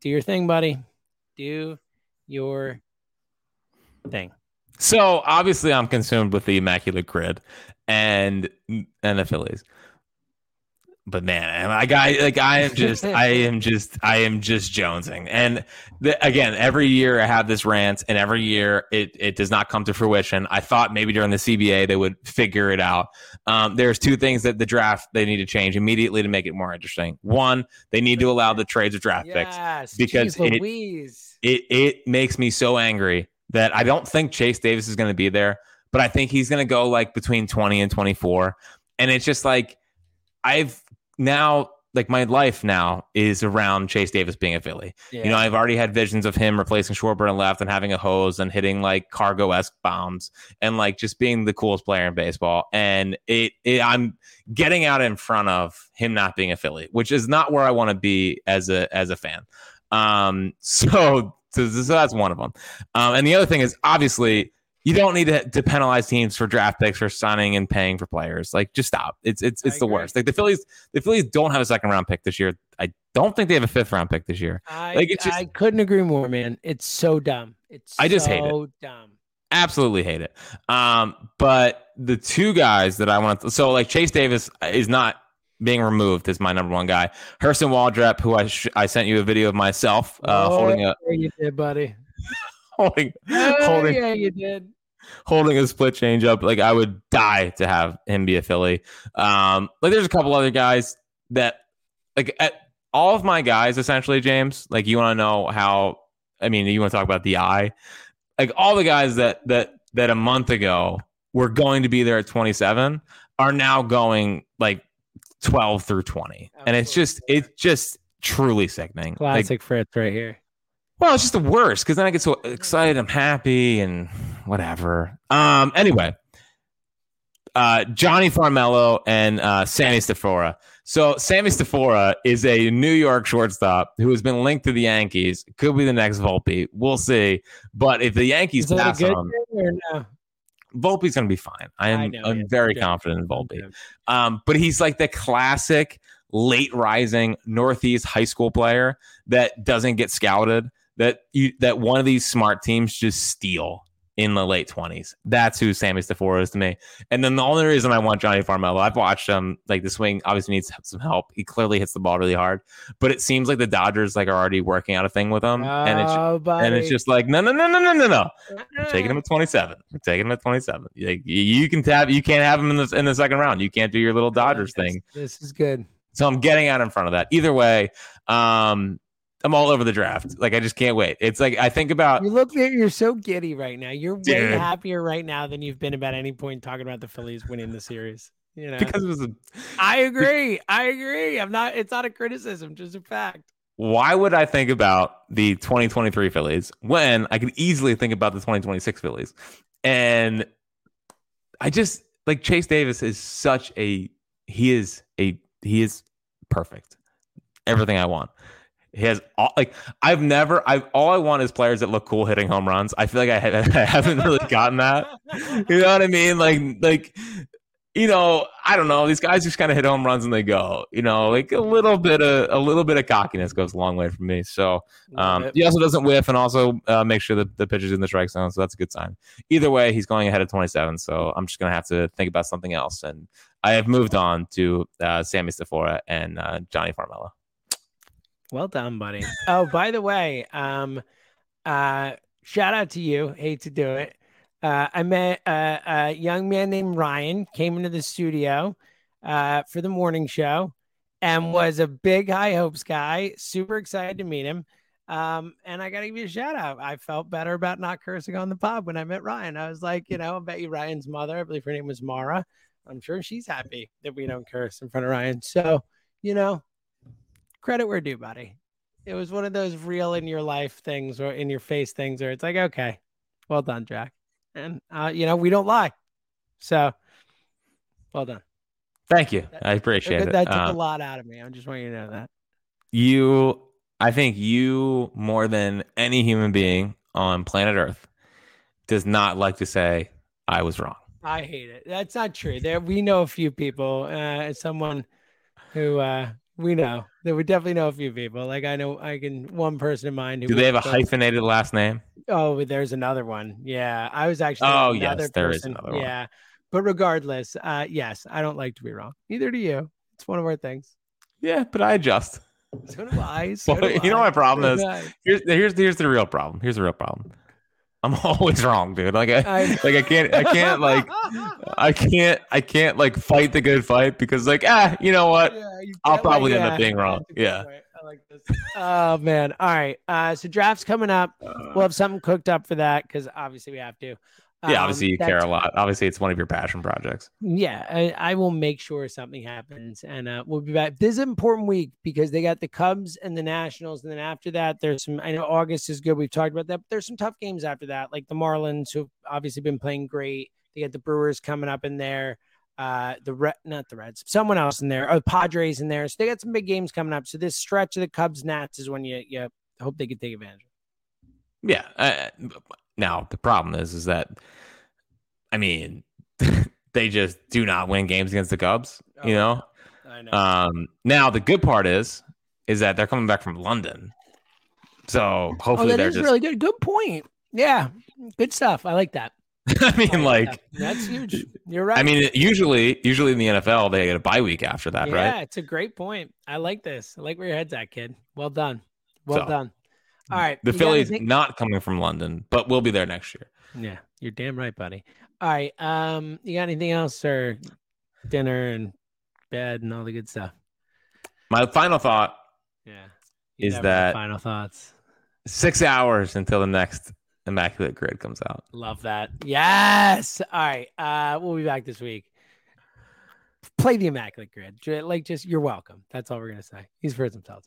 Do your thing, buddy. Do your thing. So obviously, I'm consumed with the immaculate grid and and the Phillies. But man, I got like I am just I am just I am just jonesing. And the, again, every year I have this rant, and every year it it does not come to fruition. I thought maybe during the CBA they would figure it out. Um, there's two things that the draft they need to change immediately to make it more interesting. One, they need to allow the trades of draft picks because Jeez it- it it makes me so angry that I don't think Chase Davis is going to be there, but I think he's going to go like between 20 and 24. And it's just like I've now like my life now is around Chase Davis being a Philly. You know, I've already had visions of him replacing Schwarber and left and having a hose and hitting like cargo esque bombs and like just being the coolest player in baseball. And it, it I'm getting out in front of him not being a Philly, which is not where I want to be as a as a fan. Um, so, so, so that's one of them. Um, and the other thing is obviously you don't need to, to penalize teams for draft picks for signing and paying for players. Like, just stop. It's it's I it's the agree. worst. Like the Phillies, the Phillies don't have a second round pick this year. I don't think they have a fifth round pick this year. I, Like, it's just- I couldn't agree more, man. It's so dumb. It's I just hate it. dumb. Absolutely hate it. Um, but the two guys that I want to, so like Chase Davis is not being removed is my number one guy. Hurston Waldrep, who I sh- I sent you a video of myself uh, oh, holding a yeah, you did, buddy. holding Oh, holding yeah, you did. holding a split change up. Like I would die to have him be a Philly. Um, like there's a couple other guys that like at, all of my guys essentially, James. Like you want to know how? I mean, you want to talk about the eye. like all the guys that that that a month ago were going to be there at 27 are now going like 12 through 20, and it's just it's just truly sickening. Like, Classic Fritz right here. well, it's just the worst because then I get so excited, I'm happy, and whatever. Um. Anyway, uh, Jonny Farmelo and uh, Sammy Stafura. So Sammy Stafura is a New York shortstop who has been linked to the Yankees. Could be the next Volpe. We'll see. But if the Yankees Is that a pass good on, thing or no? Volpe's going to be fine. I am I know, I'm yeah. very Yeah. confident in Volpe. Yeah. Um, but he's like the classic late rising Northeast high school player that doesn't get scouted. That you that one of these smart teams just steal in the late twenties. That's who Sammy Stafura is to me. And then the only reason I want Jonny Farmelo, I've watched him. Like the swing obviously needs some help. He clearly hits the ball really hard, but it seems like the Dodgers like are already working out a thing with him, and it's oh, buddy. and it's just like no no no no no no no. I'm taking him at 27. I'm taking him at 27. Like you- you can tap, you can't have him in the in the second round. You can't do your little Dodgers This- thing. This is good. So I'm getting out in front of that. Either way, um, I'm all over the draft. Like I just can't wait. It's like I think about You look like you're so giddy right now. You're way Dude. happier right now than you've been about any point talking about the Phillies winning the series. You know, because it was a, I agree. I agree. I'm not. It's not a criticism, just a fact. why would I think about the 2023 Phillies when I could easily think about the 2026 Phillies? And I just like Chase Davis is such a he is a he is perfect. Everything I want. He has all like I've never I've all I want is players that look cool hitting home runs. I feel like I, ha- I haven't really gotten that. You know what I mean? Like like you know, I don't know. These guys just kind of hit home runs and they go. You know, like a little bit of a little bit of cockiness goes a long way for me. So um, he also doesn't whiff and also uh, make sure that the pitch is in the strike zone. So that's a good sign. Either way, he's going ahead of 27. So I'm just going to have to think about something else. And I have moved on to uh, Sammy Stafura and uh, Jonny Farmelo. Well done, buddy. Oh, by the way, um, uh, shout out to you. Hate to do it. Uh, I met uh, a young man named Ryan came into the studio uh, for the morning show and was a big high hopes guy. Super excited to meet him. Um, and I gotta give you a shout out. I felt better about not cursing on the pod when I met Ryan. I was like, you know, I bet you Ryan's mother, I believe her name was Mara. I'm sure she's happy that we don't curse in front of Ryan. So, you know, credit where due, buddy. It was one of those real in your life things or in your face things where it's like, okay, well done, Jack. And uh, you know, we don't lie. So well done. Thank you. I appreciate that, it. that took Um, a lot out of me. I just want you to know that. you, I think you more than any human being on planet Earth does not like to say I was wrong. I hate it. That's not true. There we know a few people. Uh someone who uh we know that we definitely know a few people. Like I know I can one person in mind who Do they have a hyphenated last name? Oh, there's another one. Yeah, I was actually. Oh, yes, another there is person. another one. Yeah, but regardless, uh, yes, I don't like to be wrong. Neither do you. It's one of our things. Yeah, but I adjust. So do I. So do you know I, my problem is- Here's here's here's the real problem. Here's the real problem. I'm always wrong, dude. Like I, I- like I can't I can't like I can't I can't like fight the good fight because like ah you know what Yeah, you I'll get, like, probably end up being wrong. that's a good Yeah. point. I like this. Oh man. All right. Uh, so drafts coming up. We'll have something cooked up for that because obviously we have to. Yeah Um, obviously you care a lot obviously it's one of your passion projects Yeah, I, I will make sure something happens, and uh, we'll be back. This is an important week because they got the Cubs and the Nationals, and then after that, there's some. I know August is good. We've talked about that. But there's some tough games after that, like the Marlins, who've obviously been playing great. They got the Brewers coming up in there. Uh, the red, not the Reds, someone else in there. Oh, Padres in there. So they got some big games coming up. So this stretch of the Cubs Nats is when you you hope they can take advantage. yeah uh, now the problem is is that I mean they just do not win games against the Cubs you know I know. um now the good part is is that they're coming back from London so oh, hopefully that they're is just really good. Good point. Yeah, good stuff. I like that. I I mean like that. that's huge. You're right. I mean, usually, usually in the NFL, they get a bye week after that, yeah, right? Yeah, it's a great point. I like this. I like where your head's at, kid. Well done. Well So, done. All right. The you Phillies anything- not coming from London, but we'll be there next year. Yeah, you're damn right, buddy. All right. Um, you got anything else sir? dinner and bed and all the good stuff? My final thought: Yeah. Is that- final thoughts? six hours until the next immaculate grid comes out. Love that. Yes. All right. Uh, we'll be back this week. Play the immaculate grid. Like, just you're welcome. That's all we're gonna say. He's for himself.